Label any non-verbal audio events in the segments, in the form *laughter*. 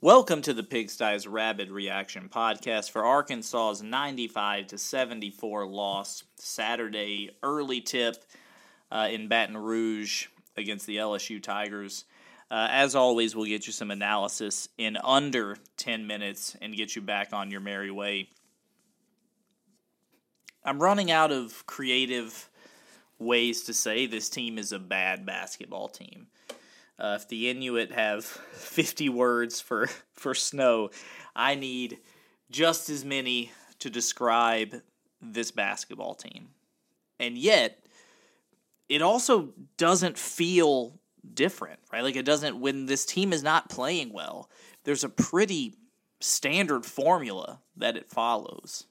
Welcome to the Pigsty's Rabid Reaction podcast for Arkansas's 95 to 74 loss Saturday early tip uh, in Baton Rouge against the LSU Tigers. Uh, as always, we'll get you some analysis in under 10 minutes and get you back on your merry way. I'm running out of creative ways to say this team is a bad basketball team. Uh, if the Inuit have *laughs* 50 words for, for snow, I need just as many to describe this basketball team. And yet, it also doesn't feel different, right? Like it doesn't, when this team is not playing well, there's a pretty standard formula that it follows.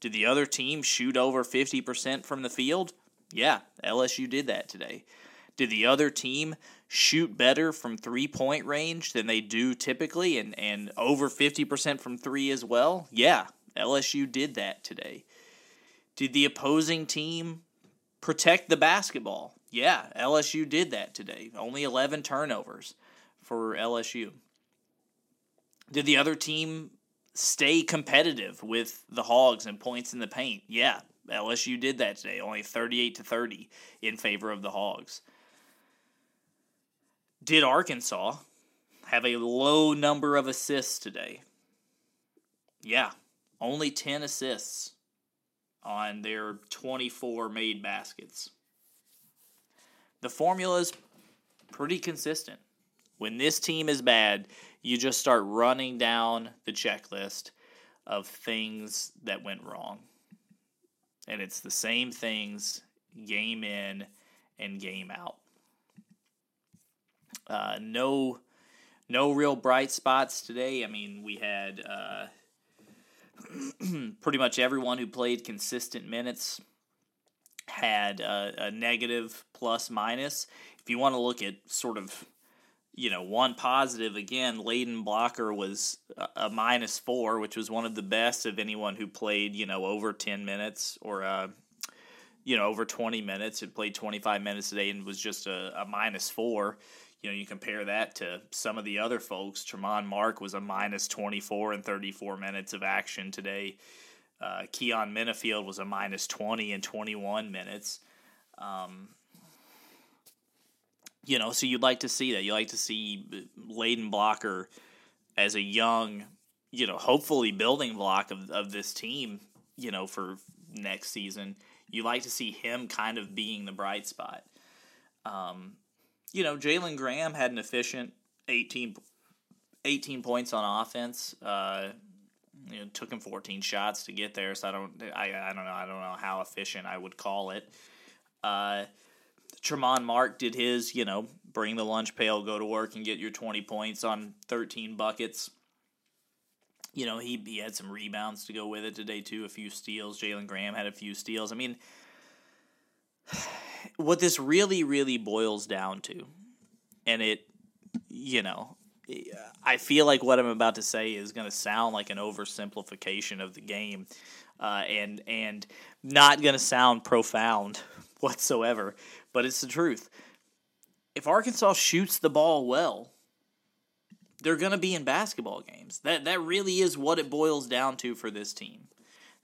Did the other team shoot over 50% from the field? Yeah, LSU did that today. Did the other team shoot better from three point range than they do typically and, and over 50% from three as well? Yeah, LSU did that today. Did the opposing team protect the basketball? Yeah, LSU did that today. Only 11 turnovers for LSU. Did the other team stay competitive with the Hogs and points in the paint? Yeah, LSU did that today. Only 38 to 30 in favor of the Hogs. Did Arkansas have a low number of assists today? Yeah, only 10 assists on their 24 made baskets. The formula is pretty consistent. When this team is bad, you just start running down the checklist of things that went wrong. And it's the same things game in and game out. Uh, no, no real bright spots today. I mean, we had uh, *clears throat* pretty much everyone who played consistent minutes had a, a negative plus minus. If you want to look at sort of, you know, one positive again, Layden Blocker was a, minus four, which was one of the best of anyone who played, you know, over ten minutes or. Uh, you know, over 20 minutes and played 25 minutes a day and was just a, a minus four you know, you compare that to some of the other folks. Tramon Mark was a minus 24 and 34 minutes of action today. Uh, Keyon Menifield was a minus 20 and 21 minutes. Um, you know, so you'd like to see that. You like to see Layden Blocker as a young, you know, hopefully building block of, of this team, you know, for next season. You like to see him kind of being the bright spot. Um, you know, Jalen Graham had an efficient 18, 18 points on offense. Uh, know, took him 14 shots to get there, so I don't, I, I don't know, I don't know how efficient I would call it. Uh, Tramon Mark did his, you know, bring the lunch pail, go to work, and get your 20 points on 13 buckets. You know, he, he had some rebounds to go with it today, too, a few steals. Jalen Graham had a few steals. I mean, what this really, really boils down to, and it, you know, I feel like what I'm about to say is going to sound like an oversimplification of the game, uh, and and not going to sound profound *laughs* whatsoever, but it's the truth. If Arkansas shoots the ball well, they're going to be in basketball games. That that really is what it boils down to for this team.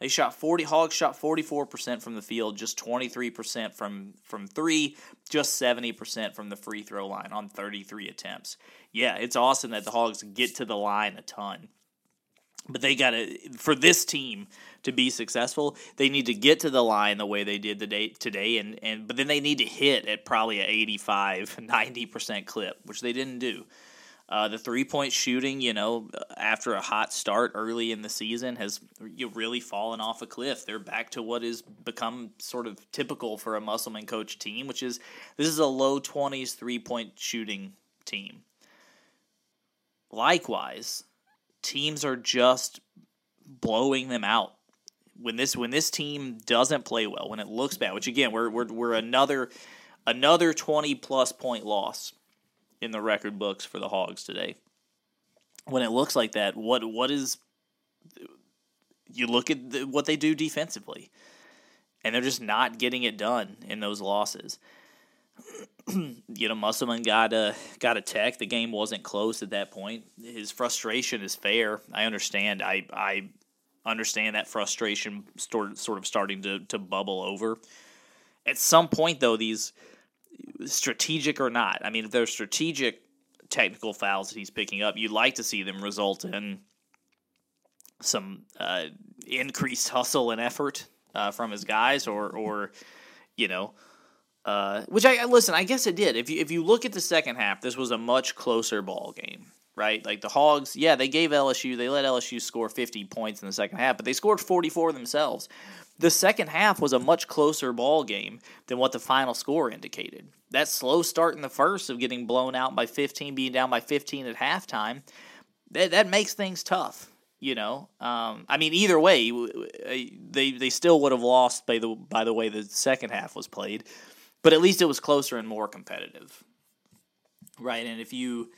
They shot 40 Hogs shot 44% from the field, just 23% from from 3, just 70% from the free throw line on 33 attempts. Yeah, it's awesome that the Hogs get to the line a ton. But they got to for this team to be successful, they need to get to the line the way they did today today and and but then they need to hit at probably a 85 90% clip, which they didn't do. Uh, the three point shooting, you know, after a hot start early in the season, has really fallen off a cliff. They're back to what has become sort of typical for a Musselman coach team, which is this is a low 20s three point shooting team. Likewise, teams are just blowing them out. When this when this team doesn't play well, when it looks bad, which again we're we're, we're another another 20 plus point loss in the record books for the Hogs today. When it looks like that, what what is you look at the, what they do defensively, and they're just not getting it done in those losses. *clears throat* you know, Musselman got a got a tech. The game wasn't close at that point. His frustration is fair. I understand. I I understand that frustration sort sort of starting to to bubble over. At some point, though, these strategic or not, I mean, if they're strategic technical fouls that he's picking up, you'd like to see them result in some uh, increased hustle and effort uh, from his guys, or or you know uh, which I listen. I guess it did. If you if you look at the second half, this was a much closer ball game, right? Like the Hogs, yeah, they gave LSU, they let LSU score fifty points in the second half, but they scored forty four themselves. The second half was a much closer ball game than what the final score indicated. That slow start in the first of getting blown out by fifteen, being down by fifteen at halftime, that that makes things tough. You know, um, I mean, either way, they they still would have lost by the by the way the second half was played but at least it was closer and more competitive, right? And if you,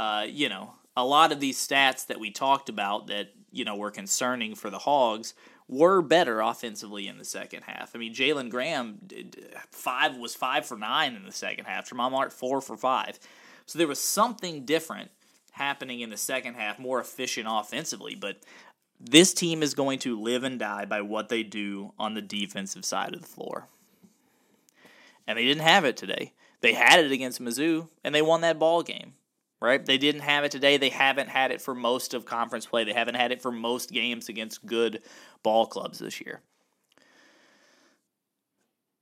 uh, you know, a lot of these stats that we talked about that you know were concerning for the Hogs were better offensively in the second half. I mean, Jalen Graham did, five was five for nine in the second half. Tramon Mark four for five. So there was something different happening in the second half, more efficient offensively. But this team is going to live and die by what they do on the defensive side of the floor and they didn't have it today. They had it against Mizzou, and they won that ball game. Right? They didn't have it today. They haven't had it for most of conference play. They haven't had it for most games against good ball clubs this year.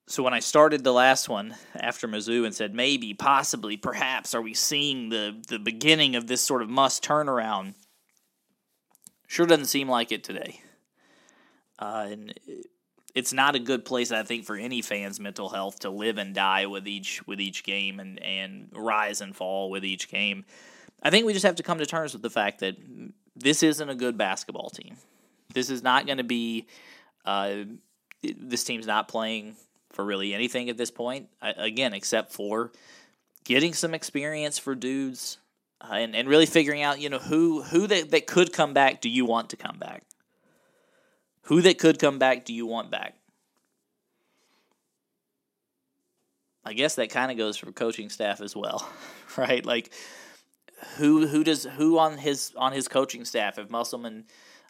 So when I started the last one after Mizzou and said maybe, possibly, perhaps, are we seeing the the beginning of this sort of Muss turnaround? Sure doesn't seem like it today. Uh, and it's not a good place I think for any fan's mental health to live and die with each with each game and and rise and fall with each game. I think we just have to come to terms with the fact that this isn't a good basketball team. This is not going to be. Uh, this team's not playing for really anything at this point. again, except for getting some experience for dudes uh, and and really figuring out you know who who that, that could come back. Do you want to come back? Who that could come back do you want back? I guess that kind of goes for coaching staff as well, *laughs* right? Like who who does who on his on his coaching staff if Musselman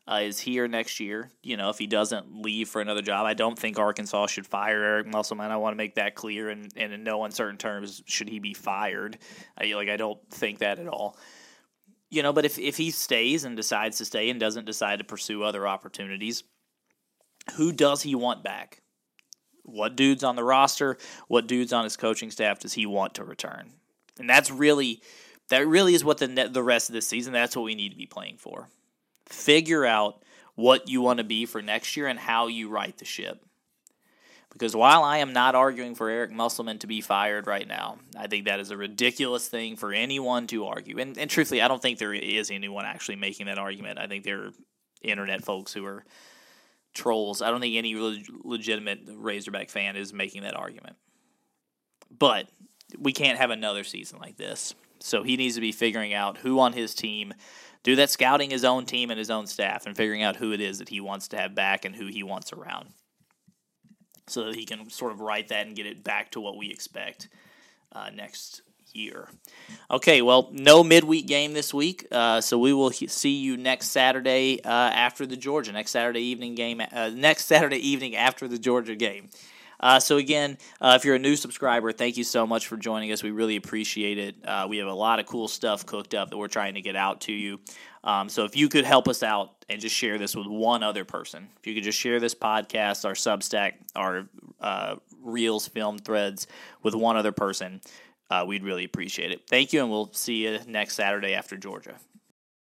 uh, is here next year, you know, if he doesn't leave for another job, I don't think Arkansas should fire Eric Musselman. I want to make that clear, and, and in no uncertain terms should he be fired. I, like I don't think that at all. You know, but if if he stays and decides to stay and doesn't decide to pursue other opportunities, who does he want back? What dudes on the roster, what dudes on his coaching staff does he want to return? And that's really that really is what the the rest of the season that's what we need to be playing for. Figure out what you want to be for next year and how you right the ship. Because while I am not arguing for Eric Musselman to be fired right now, I think that is a ridiculous thing for anyone to argue. And, and truthfully, I don't think there is anyone actually making that argument. I think there are internet folks who are trolls. I don't think any legitimate Razorback fan is making that argument. But we can't have another season like this. So he needs to be figuring out who on his team, do that scouting his own team and his own staff, and figuring out who it is that he wants to have back and who he wants around. So that he can sort of write that and get it back to what we expect uh, next year. Okay, well, no midweek game this week, uh, so we will see you next Saturday uh, after the Georgia next Saturday evening game. Uh, next Saturday evening after the Georgia game. Uh, so again, uh, if you're a new subscriber, thank you so much for joining us. We really appreciate it. Uh, we have a lot of cool stuff cooked up that we're trying to get out to you. Um, so if you could help us out and just share this with one other person, if you could just share this podcast, our Substack, our Reels, film threads with one other person, uh, we'd really appreciate it. Thank you, and we'll see you next Saturday after Georgia.